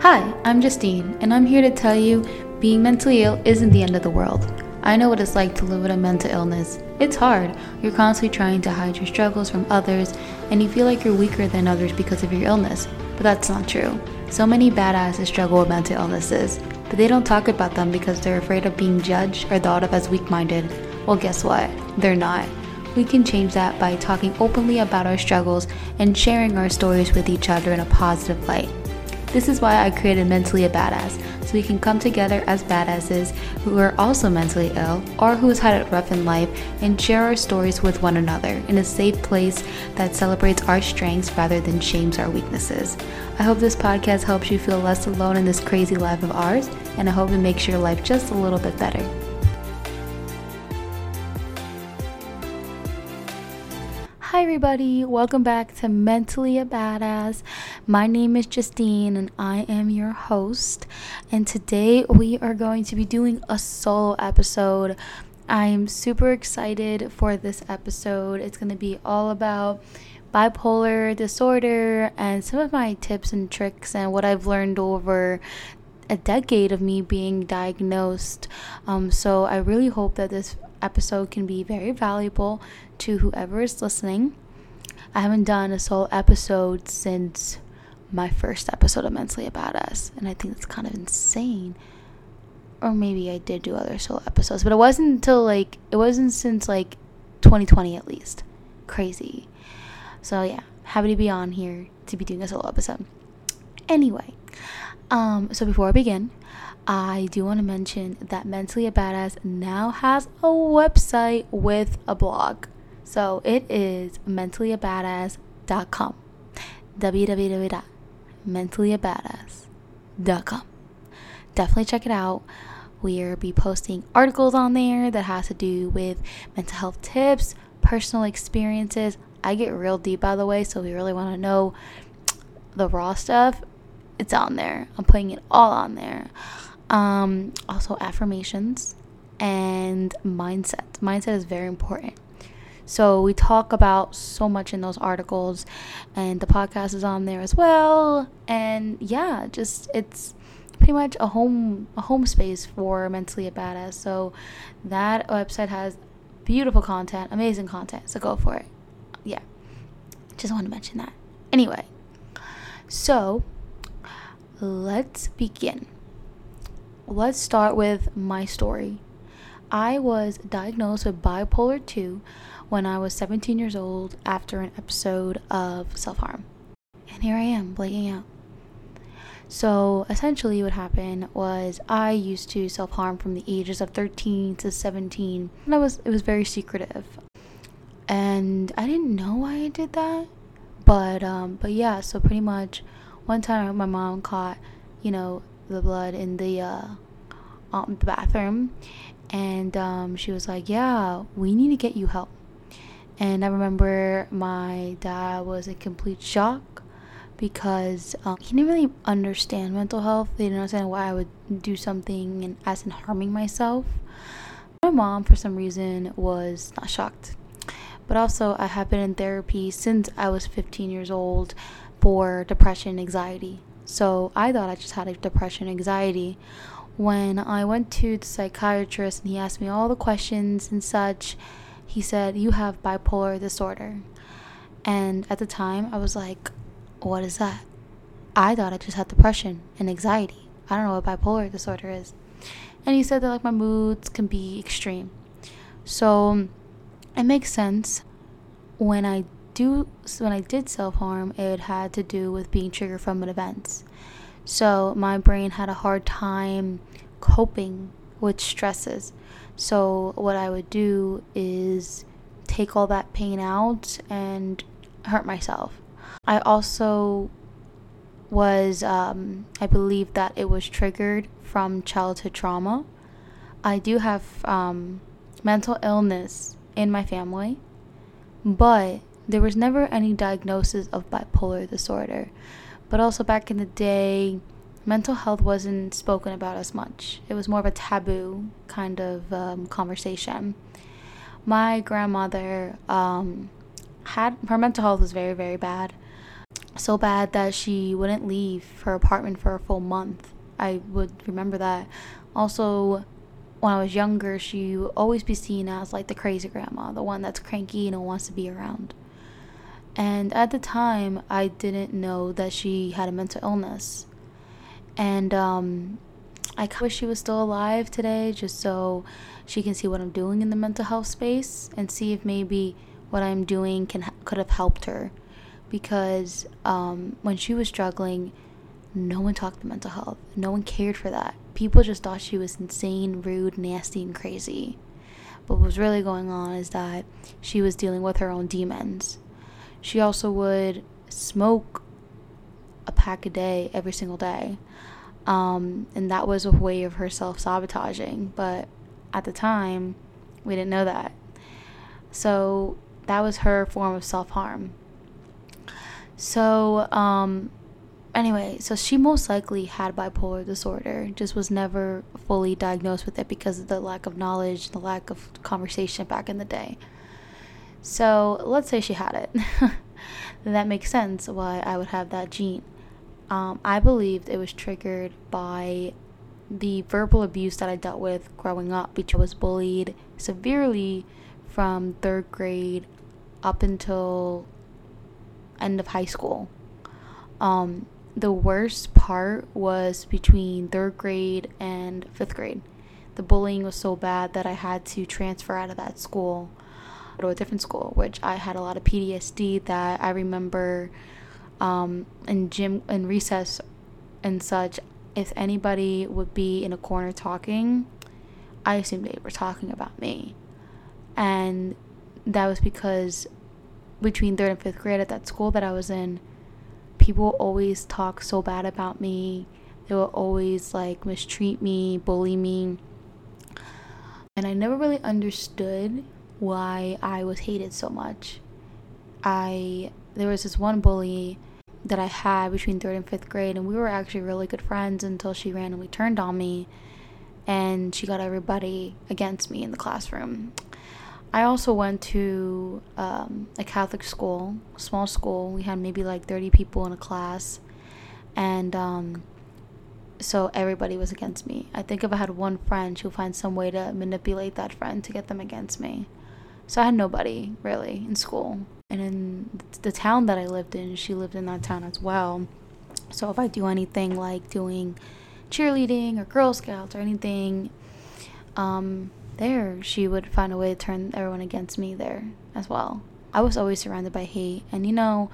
Hi, I'm Justine, and I'm here to tell you being mentally ill isn't the end of the world. I know what it's like to live with a mental illness. It's hard. You're constantly trying to hide your struggles from others, and you feel like you're weaker than others because of your illness. But that's not true. So many badasses struggle with mental illnesses, but they don't talk about them because they're afraid of being judged or thought of as weak minded. Well, guess what? They're not. We can change that by talking openly about our struggles and sharing our stories with each other in a positive light. This is why I created Mentally a Badass, so we can come together as badasses who are also mentally ill or who's had it rough in life and share our stories with one another in a safe place that celebrates our strengths rather than shames our weaknesses. I hope this podcast helps you feel less alone in this crazy life of ours, and I hope it makes your life just a little bit better. Hi, everybody. Welcome back to Mentally a Badass. My name is Justine, and I am your host. And today we are going to be doing a solo episode. I am super excited for this episode. It's going to be all about bipolar disorder and some of my tips and tricks and what I've learned over a decade of me being diagnosed. Um, so I really hope that this episode can be very valuable to whoever is listening. I haven't done a solo episode since my first episode of Mentally a Badass, and I think that's kind of insane. Or maybe I did do other solo episodes, but it wasn't until like it wasn't since like 2020 at least. Crazy. So yeah, happy to be on here to be doing a solo episode. Anyway, um, so before I begin, I do want to mention that Mentally a Badass now has a website with a blog. So it is mentallyabadass.com. www.mentallyabadass.com. Definitely check it out. We'll be posting articles on there that has to do with mental health tips, personal experiences. I get real deep, by the way, so if you really want to know the raw stuff, it's on there. I'm putting it all on there. Um, also, affirmations and mindset. Mindset is very important. So, we talk about so much in those articles, and the podcast is on there as well. And yeah, just it's pretty much a home a home space for mentally a badass. So that website has beautiful content, amazing content. So go for it. Yeah. Just want to mention that. Anyway, so let's begin let's start with my story. I was diagnosed with bipolar 2 when I was 17 years old after an episode of self harm. And here I am, breaking out. So essentially, what happened was I used to self harm from the ages of 13 to 17, and I was it was very secretive, and I didn't know why I did that, but um, but yeah. So pretty much, one time my mom caught, you know, the blood in the uh, um, the bathroom, and um, she was like, "Yeah, we need to get you help." And I remember my dad was in complete shock because um, he didn't really understand mental health. He didn't understand why I would do something and as in harming myself. My mom, for some reason, was not shocked. But also, I have been in therapy since I was 15 years old for depression, anxiety. So I thought I just had depression, anxiety. When I went to the psychiatrist and he asked me all the questions and such, he said, You have bipolar disorder. And at the time, I was like, What is that? I thought I just had depression and anxiety. I don't know what bipolar disorder is. And he said that like my moods can be extreme. So it makes sense when I do when I did self harm, it had to do with being triggered from an event. So my brain had a hard time coping with stresses. So what I would do is take all that pain out and hurt myself. I also was um, I believe that it was triggered from childhood trauma. I do have um, mental illness in my family, but there was never any diagnosis of bipolar disorder. But also back in the day, mental health wasn't spoken about as much. It was more of a taboo kind of um, conversation. My grandmother um, had her mental health was very very bad. so bad that she wouldn't leave her apartment for a full month. I would remember that. Also, when I was younger, she would always be seen as like the crazy grandma, the one that's cranky and wants to be around. And at the time, I didn't know that she had a mental illness. And um, I wish she was still alive today just so she can see what I'm doing in the mental health space and see if maybe what I'm doing can could have helped her. Because um, when she was struggling, no one talked about mental health. No one cared for that. People just thought she was insane, rude, nasty, and crazy. But what was really going on is that she was dealing with her own demons. She also would smoke a pack a day every single day. Um, and that was a way of her self sabotaging. But at the time, we didn't know that. So that was her form of self harm. So, um, anyway, so she most likely had bipolar disorder, just was never fully diagnosed with it because of the lack of knowledge, the lack of conversation back in the day. So let's say she had it. that makes sense why I would have that gene. Um, I believed it was triggered by the verbal abuse that I dealt with growing up because I was bullied severely from third grade up until end of high school. Um, the worst part was between third grade and fifth grade. The bullying was so bad that I had to transfer out of that school to a different school, which I had a lot of PTSD that I remember um, in gym in recess and such. If anybody would be in a corner talking, I assumed they were talking about me, and that was because between third and fifth grade at that school that I was in, people always talk so bad about me. They will always like mistreat me, bully me. And I never really understood why I was hated so much. I there was this one bully that I had between 3rd and 5th grade and we were actually really good friends until she randomly turned on me and she got everybody against me in the classroom. I also went to um, a Catholic school, small school. We had maybe like 30 people in a class and um, so everybody was against me. I think if I had one friend, she'll find some way to manipulate that friend to get them against me. So I had nobody really in school. And in the town that I lived in, she lived in that town as well. So if I do anything like doing cheerleading or Girl Scouts or anything um, there, she would find a way to turn everyone against me there as well. I was always surrounded by hate. And you know,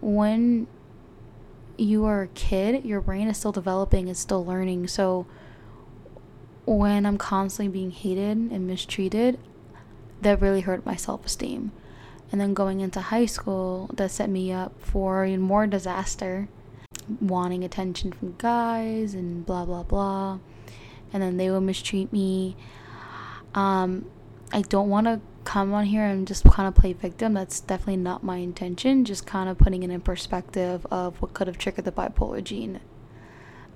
when you are a kid, your brain is still developing, it's still learning. So when I'm constantly being hated and mistreated, that really hurt my self esteem. And then going into high school, that set me up for even more disaster, wanting attention from guys and blah blah blah. And then they will mistreat me. Um, I don't want to come on here and just kind of play victim. That's definitely not my intention. Just kind of putting it in perspective of what could have triggered the bipolar gene.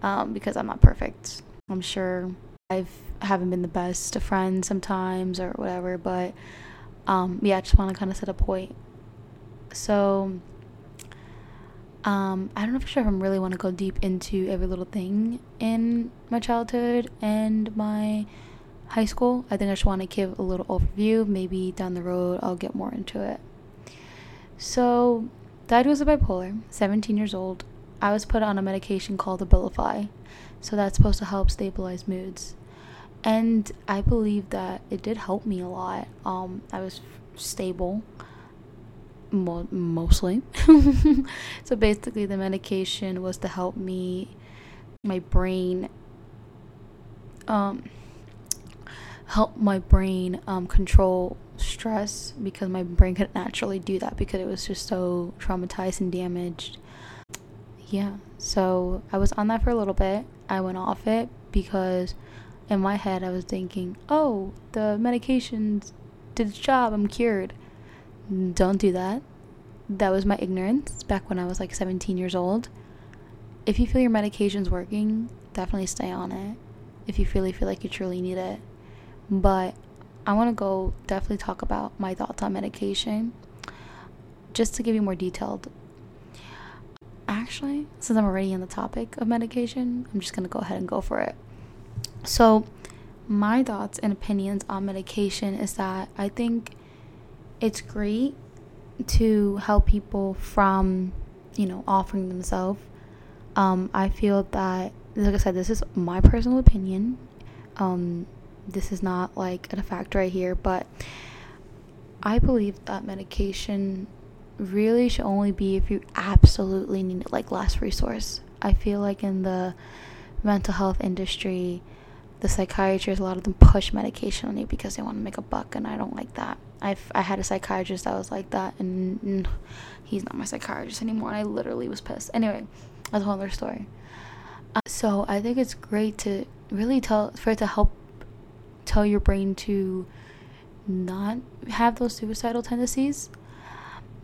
Um, because I'm not perfect. I'm sure I've haven't been the best of friends sometimes or whatever, but um, yeah, I just want to kind of set a point. So, um, I don't know for sure if I'm really want to go deep into every little thing in my childhood and my high school. I think I just want to give a little overview. Maybe down the road I'll get more into it. So, diagnosed with a bipolar, 17 years old. I was put on a medication called Abilify. So that's supposed to help stabilize moods and I believe that it did help me a lot. Um, I was stable, mo- mostly. so basically, the medication was to help me, my brain, um, help my brain um, control stress because my brain couldn't naturally do that because it was just so traumatized and damaged. Yeah, so I was on that for a little bit. I went off it because in my head, I was thinking, oh, the medications did its job, I'm cured. Don't do that. That was my ignorance back when I was like 17 years old. If you feel your medication's working, definitely stay on it. If you really feel like you truly need it. But I want to go definitely talk about my thoughts on medication just to give you more detailed. actually, since I'm already on the topic of medication, I'm just gonna go ahead and go for it. So, my thoughts and opinions on medication is that I think it's great to help people from, you know, offering themselves. Um, I feel that, like I said, this is my personal opinion. Um, this is not like a fact right here, but I believe that medication really should only be if you absolutely need it, like last resource. I feel like in the mental health industry, the psychiatrists, a lot of them push medication on you because they want to make a buck, and I don't like that. I've I had a psychiatrist that was like that, and, he's not my psychiatrist anymore. And I literally was pissed. Anyway, that's a whole other story. Uh, so I think it's great to really tell for it to help tell your brain to not have those suicidal tendencies.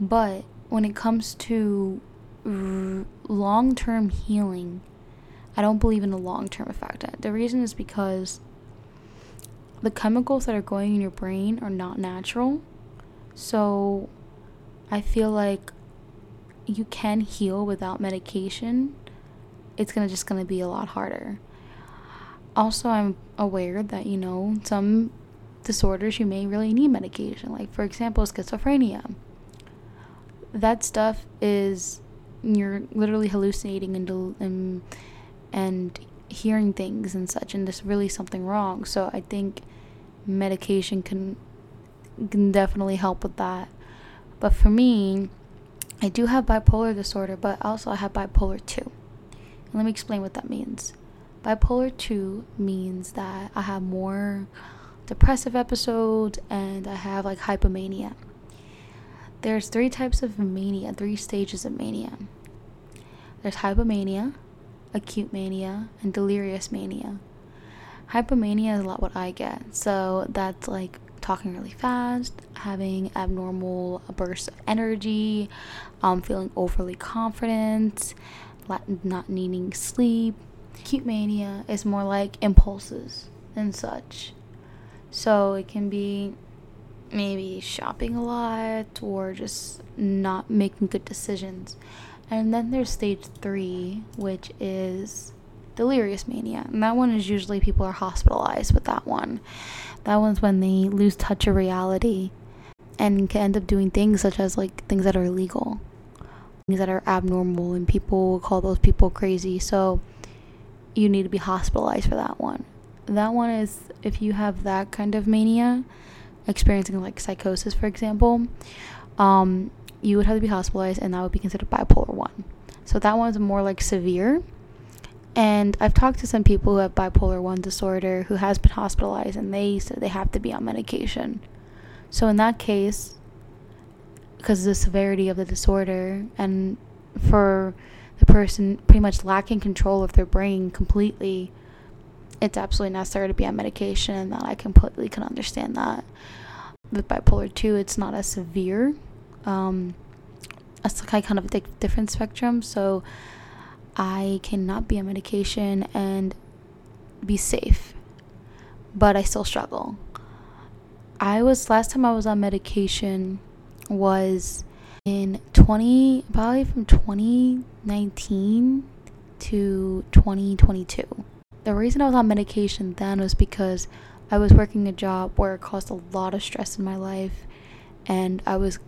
But when it comes to r- long term healing, I don't believe in a long term effect. The reason is because the chemicals that are going in your brain are not natural. So I feel like you can heal without medication. It's gonna just gonna be a lot harder. Also, I'm aware that you know some disorders you may really need medication, like for example, schizophrenia. That stuff is you're literally hallucinating and and, and hearing things and such, and there's really something wrong. So I think medication can can definitely help with that. But for me, I do have bipolar disorder, but also I have bipolar 2. And let me explain what that means. Bipolar 2 means that I have more depressive episodes and I have like hypomania. There's three types of mania, three stages of mania. There's hypomania, acute mania, and delirious mania. Hypomania is a lot what I get. So that's like talking really fast, having abnormal bursts of energy, um, feeling overly confident, not needing sleep. Acute mania is more like impulses and such. So it can be maybe shopping a lot or just not making good decisions. And then there's stage three, which is delirious mania. And that one is usually people are hospitalized with that one. That one's when they lose touch of reality and can end up doing things such as like things that are illegal, things that are abnormal, and people will call those people crazy. So you need to be hospitalized for that one that one is if you have that kind of mania, experiencing like psychosis, for example, um, you would have to be hospitalized, and that would be considered bipolar one. So that one's more like severe. And I've talked to some people who have bipolar 1 disorder who has been hospitalized and they said they have to be on medication. So in that case, because of the severity of the disorder and for the person pretty much lacking control of their brain completely, it's absolutely necessary to be on medication and that I completely can understand that. With bipolar 2, it's not as severe. Um, like kind of a different spectrum, so I cannot be on medication and be safe, but I still struggle. I was last time I was on medication was in 20 probably from 2019 to 2022 the reason I was on medication then was because I was working a job where it caused a lot of stress in my life, and I was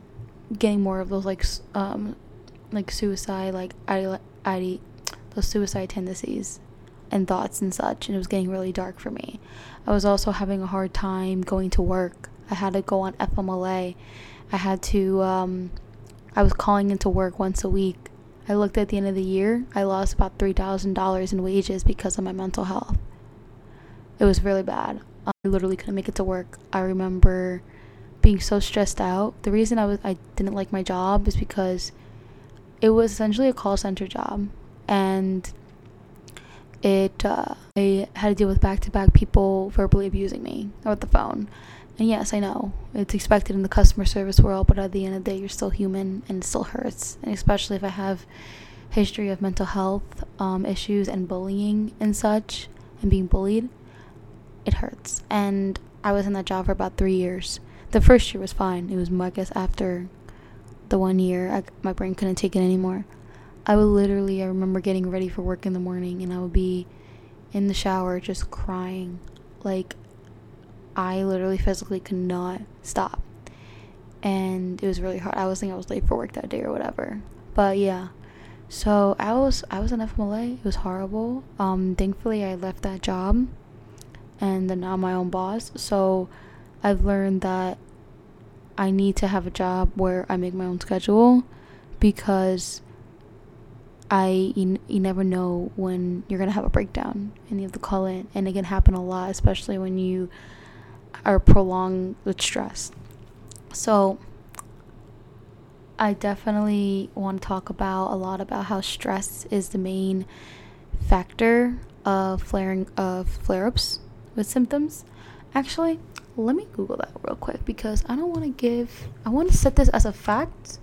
getting more of those like um like suicide like I I those suicide tendencies and thoughts and such and it was getting really dark for me. I was also having a hard time going to work. I had to go on FMLA. I had to um I was calling into work once a week I looked at the end of the year, I lost about $3,000 in wages because of my mental health. It was really bad. I literally couldn't make it to work. I remember being so stressed out. The reason I was I didn't like my job is because it was essentially a call center job and it uh, I had to deal with back-to-back people verbally abusing me over the phone and yes, I know it's expected in the customer service world, but at the end of the day, you're still human and it still hurts. And especially if I have history of mental health um, issues and bullying and such, and being bullied, it hurts. And I was in that job for about three years. The first year was fine. It was, I guess, after the one year, I, my brain couldn't take it anymore. I would literally, I remember getting ready for work in the morning and I would be in the shower just crying. Like, I literally physically could not stop. And it was really hard. I was thinking I was late for work that day or whatever. But yeah. So I was I was in FMLA. It was horrible. Um thankfully I left that job and then I'm my own boss. So I've learned that I need to have a job where I make my own schedule because I you, you never know when you're gonna have a breakdown and you have to call in and it can happen a lot especially when you are prolonged with stress. So I definitely want to talk about a lot about how stress is the main factor of flaring of flare-ups with symptoms. Actually let me google that real quick because I don't want to give I want to set this as a fact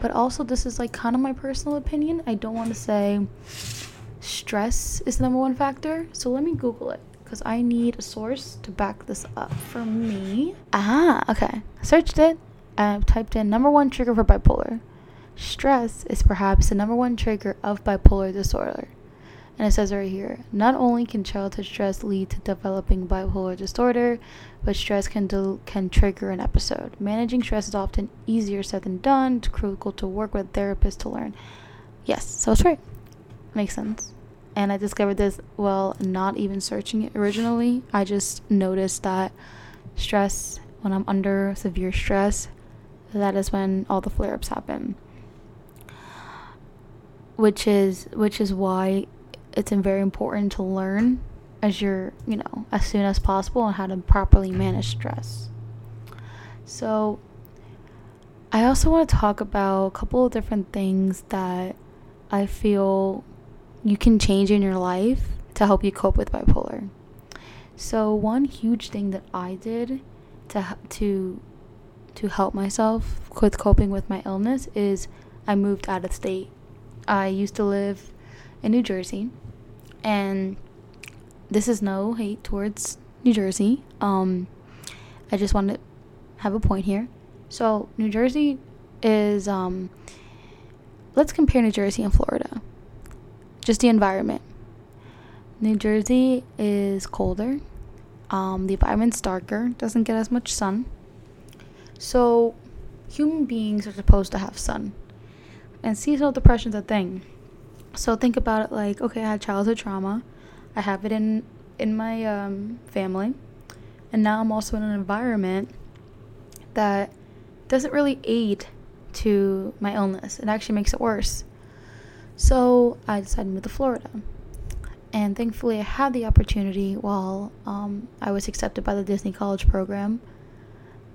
but also, this is like kind of my personal opinion. I don't want to say stress is the number one factor. So let me Google it because I need a source to back this up for me. Ah, okay. Searched it. I typed in number one trigger for bipolar. Stress is perhaps the number one trigger of bipolar disorder. And it says right here not only can childhood stress lead to developing bipolar disorder, but stress can, can trigger an episode. Managing stress is often easier said than done. It's critical to work with therapists to learn. Yes, so it's right. Makes sense. And I discovered this while not even searching it originally. I just noticed that stress, when I'm under severe stress, that is when all the flare ups happen. Which is which is why it's very important to learn as you're, you know, as soon as possible on how to properly manage stress. So, I also want to talk about a couple of different things that I feel you can change in your life to help you cope with bipolar. So, one huge thing that I did to to to help myself with coping with my illness is I moved out of state. I used to live in New Jersey. And this is no hate towards New Jersey. Um, I just want to have a point here. So, New Jersey is, um, let's compare New Jersey and Florida. Just the environment. New Jersey is colder. Um, the environment's darker, doesn't get as much sun. So, human beings are supposed to have sun. And seasonal depression's a thing. So think about it like, okay, I had childhood trauma. I have it in in my um, family, and now I'm also in an environment that doesn't really aid to my illness. It actually makes it worse. So I decided to move to Florida. And thankfully, I had the opportunity while um, I was accepted by the Disney College program.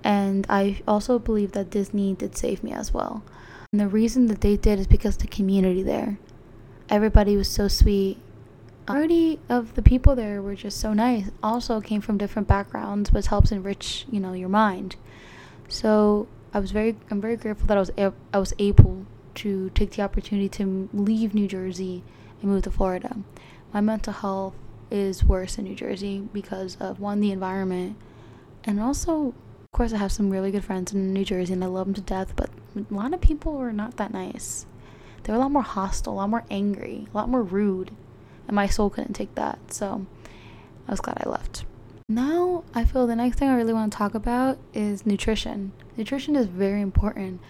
And I also believe that Disney did save me as well. And the reason that they did is because the community there everybody was so sweet. Uh, Majority of the people there were just so nice. Also came from different backgrounds, which helps enrich, you know, your mind. So I was very, I'm very grateful that I was, I was able to take the opportunity to leave New Jersey and move to Florida. My mental health is worse in New Jersey because of one, the environment, and also, of course, I have some really good friends in New Jersey and I love them to death. But a lot of people are not that nice they were a lot more hostile, a lot more angry, a lot more rude. And my soul couldn't take that. So I was glad I left. Now I feel the next thing I really want to talk about is nutrition. Nutrition is very important.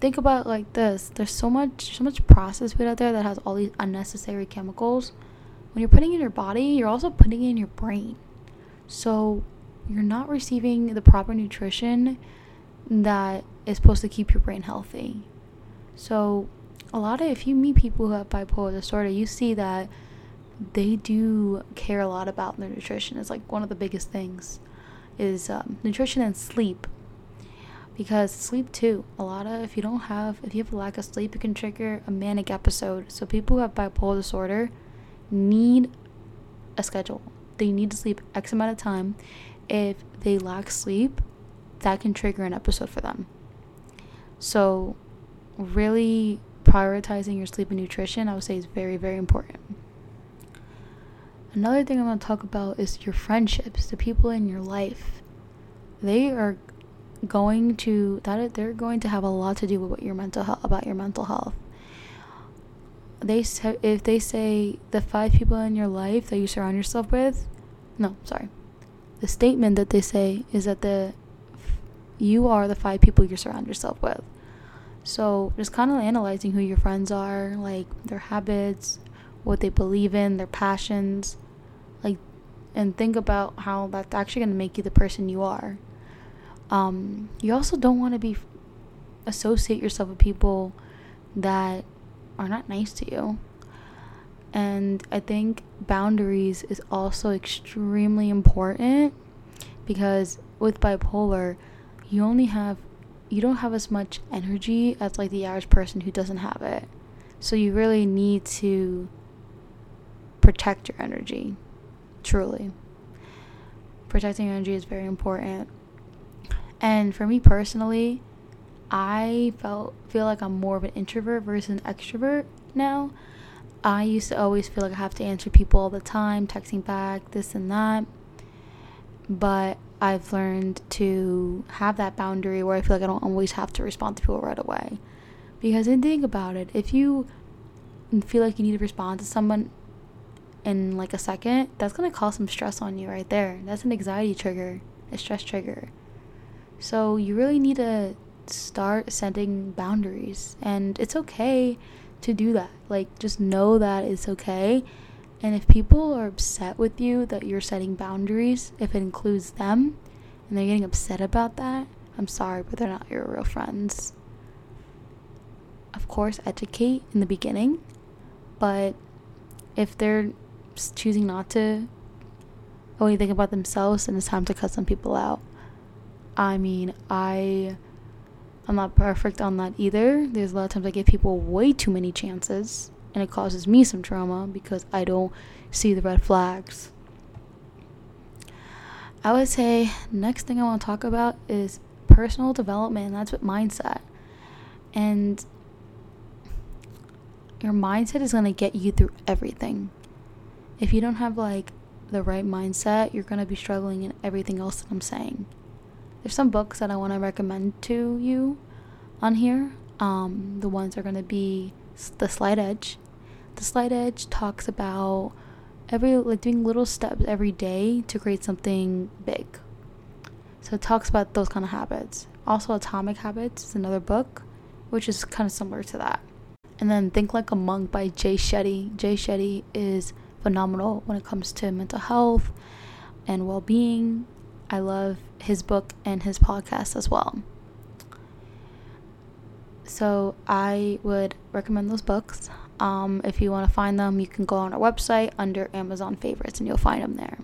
Think about like this. There's so much so much processed food out there that has all these unnecessary chemicals. When you're putting in your body, you're also putting in your brain. So you're not receiving the proper nutrition that is supposed to keep your brain healthy. So, a lot of if you meet people who have bipolar disorder, you see that they do care a lot about their nutrition. It's like one of the biggest things is um, nutrition and sleep. Because sleep too, a lot of if you don't have if you have a lack of sleep, it can trigger a manic episode. So people who have bipolar disorder need a schedule. They need to sleep X amount of time. If they lack sleep, that can trigger an episode for them. So really prioritizing your sleep and nutrition, I would say is very, very important. Another thing I want to talk about is your friendships, the people in your life. They are going to that they're going to have a lot to do with what your mental health about your mental health. they if they say the five people in your life that you surround yourself with, no, sorry. The statement that they say is that the you are the five people you surround yourself with. So, just kind of analyzing who your friends are, like their habits, what they believe in, their passions, like and think about how that's actually going to make you the person you are. Um, you also don't want to be associate yourself with people that are not nice to you. And I think boundaries is also extremely important because with bipolar, you only have you don't have as much energy as like the average person who doesn't have it. So you really need to protect your energy. Truly. Protecting your energy is very important. And for me personally, I felt feel like I'm more of an introvert versus an extrovert now. I used to always feel like I have to answer people all the time, texting back, this and that. But I've learned to have that boundary where I feel like I don't always have to respond to people right away. Because then think about it, if you feel like you need to respond to someone in like a second, that's gonna cause some stress on you right there. That's an anxiety trigger, a stress trigger. So you really need to start setting boundaries. And it's okay to do that. Like, just know that it's okay. And if people are upset with you that you're setting boundaries, if it includes them, and they're getting upset about that, I'm sorry, but they're not your real friends. Of course, educate in the beginning, but if they're choosing not to only think about themselves, then it's time to cut some people out. I mean, I I'm not perfect on that either. There's a lot of times I give people way too many chances, and it causes me some trauma because I don't see the red flags. I would say next thing I want to talk about is personal development. That's what mindset. And your mindset is going to get you through everything. If you don't have like the right mindset, you're going to be struggling in everything else that I'm saying there's some books that I want to recommend to you on here. Um, the ones are going to be The Slight Edge. The Slight Edge talks about every like doing little steps every day to create something big. So it talks about those kind of habits. Also, Atomic Habits is another book, which is kind of similar to that. And then Think Like a Monk by Jay Shetty. Jay Shetty is phenomenal when it comes to mental health and well being I love his book and his podcast as well. So I would recommend those books. Um, if you want to find them, you can go on our website under Amazon favorites and you'll find them there.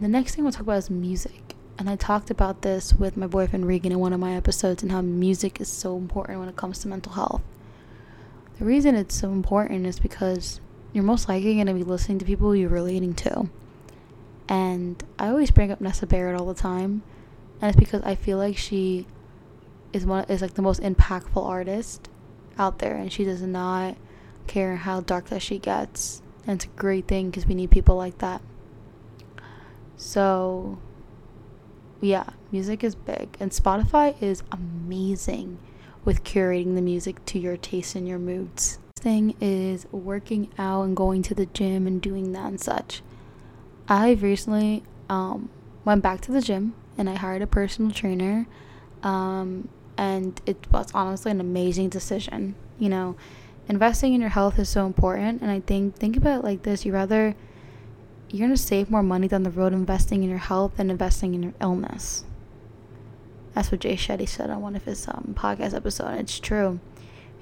The next thing we'll talk about is music. And I talked about this with my boyfriend Regan in one of my episodes and how music is so important when it comes to mental health. The reason it's so important is because you're most likely going to be listening to people you're relating to. And I always bring up Nessa Barrett all the time. And it's because I feel like she is one is like the most impactful artist out there and she does not care how dark that she gets. And it's a great thing because we need people like that. So yeah, music is big and Spotify is amazing with curating the music to your taste and your moods. Thing is working out and going to the gym and doing that and such. I recently um, went back to the gym and I hired a personal trainer. Um, and it was honestly an amazing decision. You know, investing in your health is so important. And I think, think about it like this you rather, you're to save more money down the road investing in your health than investing in your illness. That's what Jay Shetty said on one of his um, podcast episodes. It's true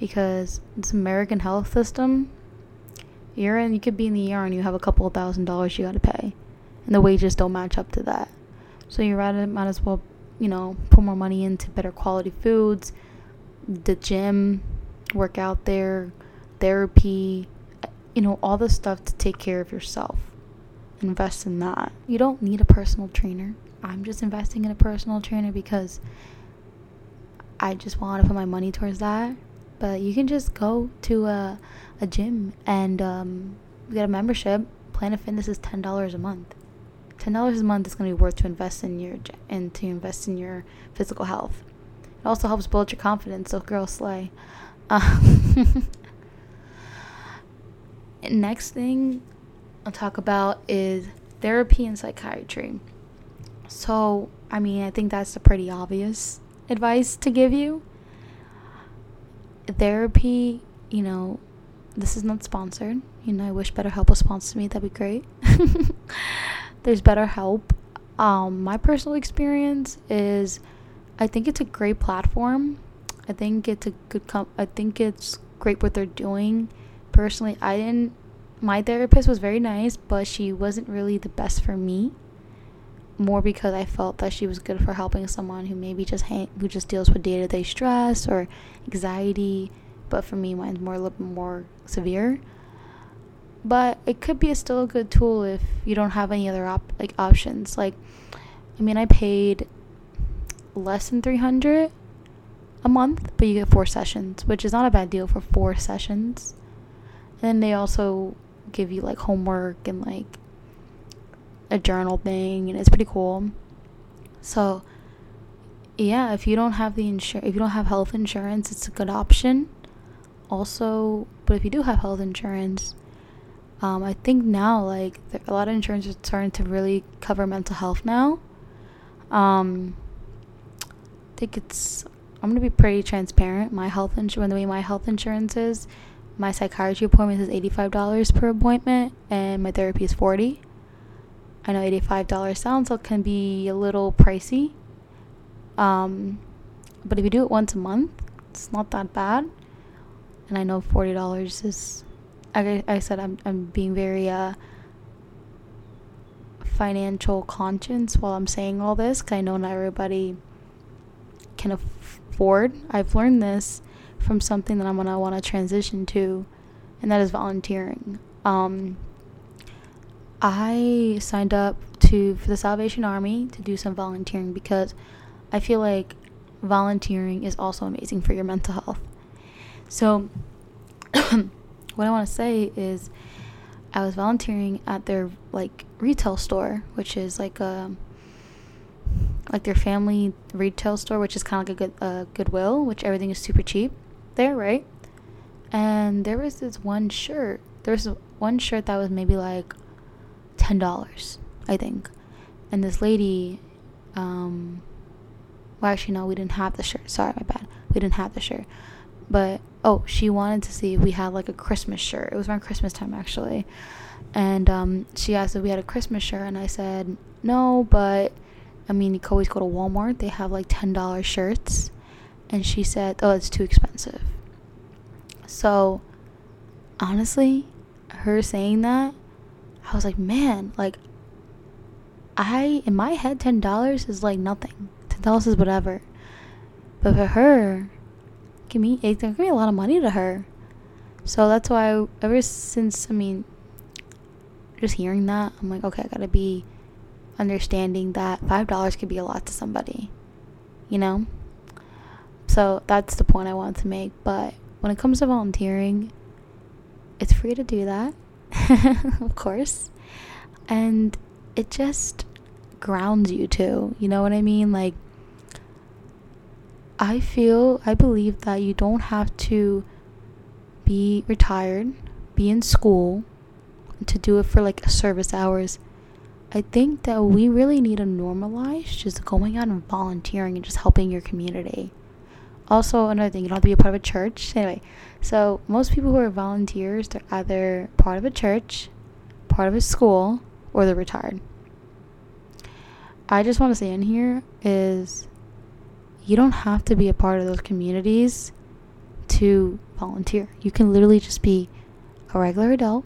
because this American health system you're in you could be in the ER and you have a couple of thousand dollars you gotta pay. And the wages don't match up to that. So you rather might as well, you know, put more money into better quality foods, the gym, work out there, therapy, you know, all the stuff to take care of yourself. Invest in that. You don't need a personal trainer. I'm just investing in a personal trainer because I just want to put my money towards that but you can just go to a, a gym and um, get a membership. Planet Fitness is ten dollars a month. Ten dollars a month is going to be worth to invest in your and to invest in your physical health. It also helps build your confidence. So, girl, slay. Uh, next thing I'll talk about is therapy and psychiatry. So, I mean, I think that's a pretty obvious advice to give you. Therapy, you know, this is not sponsored. You know, I wish BetterHelp was sponsored me. That'd be great. There's BetterHelp. Um, my personal experience is, I think it's a great platform. I think it's a good. Com- I think it's great what they're doing. Personally, I didn't. My therapist was very nice, but she wasn't really the best for me more because I felt that she was good for helping someone who maybe just hang, who just deals with day to day stress or anxiety. But for me, mine's more a little more severe. But it could be a still a good tool if you don't have any other op- like options. Like, I mean, I paid less than three hundred a month, but you get four sessions, which is not a bad deal for four sessions. And then they also give you like homework and like a journal thing and it's pretty cool. So yeah, if you don't have the insur- if you don't have health insurance, it's a good option. Also, but if you do have health insurance, um, I think now like there, a lot of insurance is starting to really cover mental health now. Um, I think it's I'm gonna be pretty transparent. My health insurance, when the way my health insurance is, my psychiatry appointment is eighty five dollars per appointment, and my therapy is forty. I know $85 sounds like can be a little pricey. Um, but if you do it once a month, it's not that bad. And I know $40 is I, I said I'm I'm being very uh financial conscious while I'm saying all this cuz I know not everybody can afford. I've learned this from something that I'm to want to transition to and that is volunteering. Um I signed up to for the Salvation Army to do some volunteering because I feel like volunteering is also amazing for your mental health. So what I want to say is I was volunteering at their like retail store, which is like a like their family retail store, which is kind of like a good uh, Goodwill, which everything is super cheap there, right? And there was this one shirt. There was one shirt that was maybe like ten dollars, I think. And this lady, um, well, actually, no, we didn't have the shirt. Sorry, my bad. We didn't have the shirt. But oh, she wanted to see if we had like a Christmas shirt. It was around Christmas time actually, and um, she asked if we had a Christmas shirt, and I said no, but I mean, you can always go to Walmart. They have like ten dollars shirts, and she said, oh, it's too expensive. So, honestly, her saying that I was like, man, like I in my head ten dollars is like nothing. Ten dollars is whatever. But for her, give me it give me a lot of money to her. So that's why ever since I mean just hearing that, I'm like, okay, I gotta be understanding that five dollars could be a lot to somebody. You know? So that's the point I wanted to make. But when it comes to volunteering, it's free to do that. of course. And it just grounds you too. You know what I mean? Like, I feel, I believe that you don't have to be retired, be in school to do it for like service hours. I think that we really need to normalize just going out and volunteering and just helping your community. Also, another thing, you don't have to be a part of a church. Anyway, so most people who are volunteers, they're either part of a church, part of a school, or they're retired. I just want to say in here is you don't have to be a part of those communities to volunteer. You can literally just be a regular adult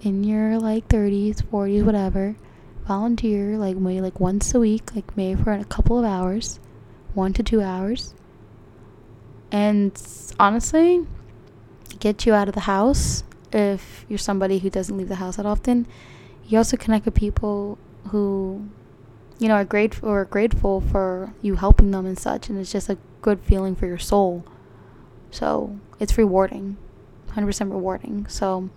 in your like 30s, 40s, whatever. Volunteer like maybe like once a week, like maybe for a couple of hours, one to two hours and honestly get you out of the house if you're somebody who doesn't leave the house that often you also connect with people who you know are grateful or grateful for you helping them and such and it's just a good feeling for your soul so it's rewarding 100% rewarding so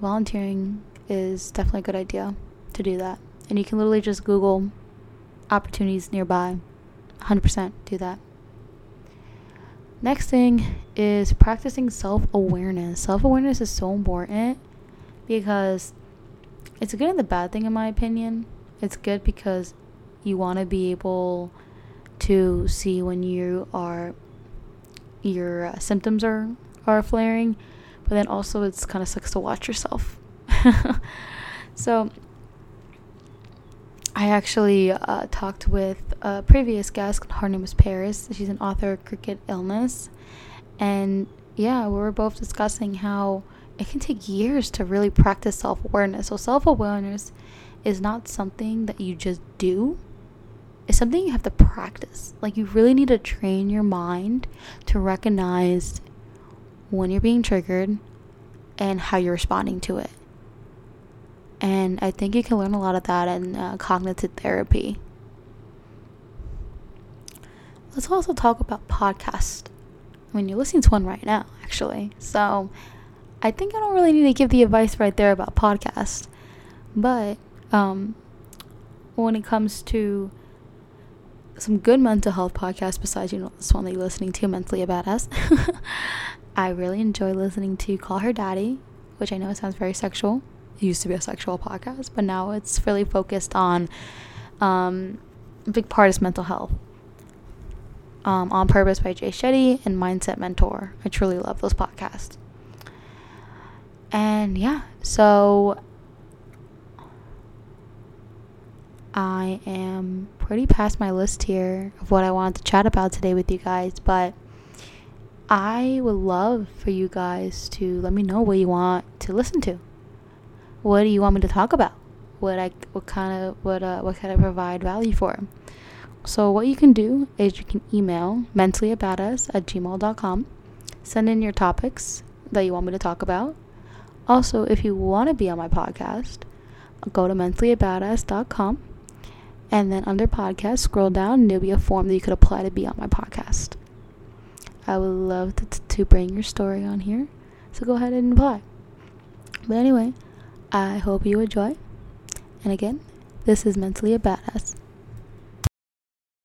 volunteering is definitely a good idea to do that and you can literally just google opportunities nearby 100% do that Next thing is practicing self awareness. Self awareness is so important because it's a good and the bad thing in my opinion. It's good because you want to be able to see when you are your uh, symptoms are are flaring, but then also it's kind of sucks to watch yourself. so I actually uh, talked with a previous guest. Her name is Paris. She's an author of Cricket Illness, and yeah, we were both discussing how it can take years to really practice self awareness. So, self awareness is not something that you just do, it's something you have to practice. Like, you really need to train your mind to recognize when you're being triggered and how you're responding to it. And I think you can learn a lot of that in uh, cognitive therapy. Let's also talk about podcasts. I mean, you're listening to one right now, actually. So I think I don't really need to give the advice right there about podcasts. But um, when it comes to some good mental health podcasts, besides, you know, this one that you're listening to, Mentally a Badass, I really enjoy listening to Call Her Daddy, which I know sounds very sexual. It used to be a sexual podcast, but now it's really focused on um, a big part is mental health. Um, on Purpose by Jay Shetty and Mindset Mentor. I truly love those podcasts. And yeah, so I am pretty past my list here of what I wanted to chat about today with you guys, but I would love for you guys to let me know what you want to listen to. What do you want me to talk about? What I what kind of what uh what can I provide value for? So what you can do is you can email mentallyabadass at gmail.com. Send in your topics that you want me to talk about. Also, if you want to be on my podcast, go to mentallyabadass.com and then under podcast, scroll down and there'll be a form that you could apply to be on my podcast. I would love to, to bring your story on here. So go ahead and apply. But anyway, I hope you enjoy. And again, this is Mentally a Badass.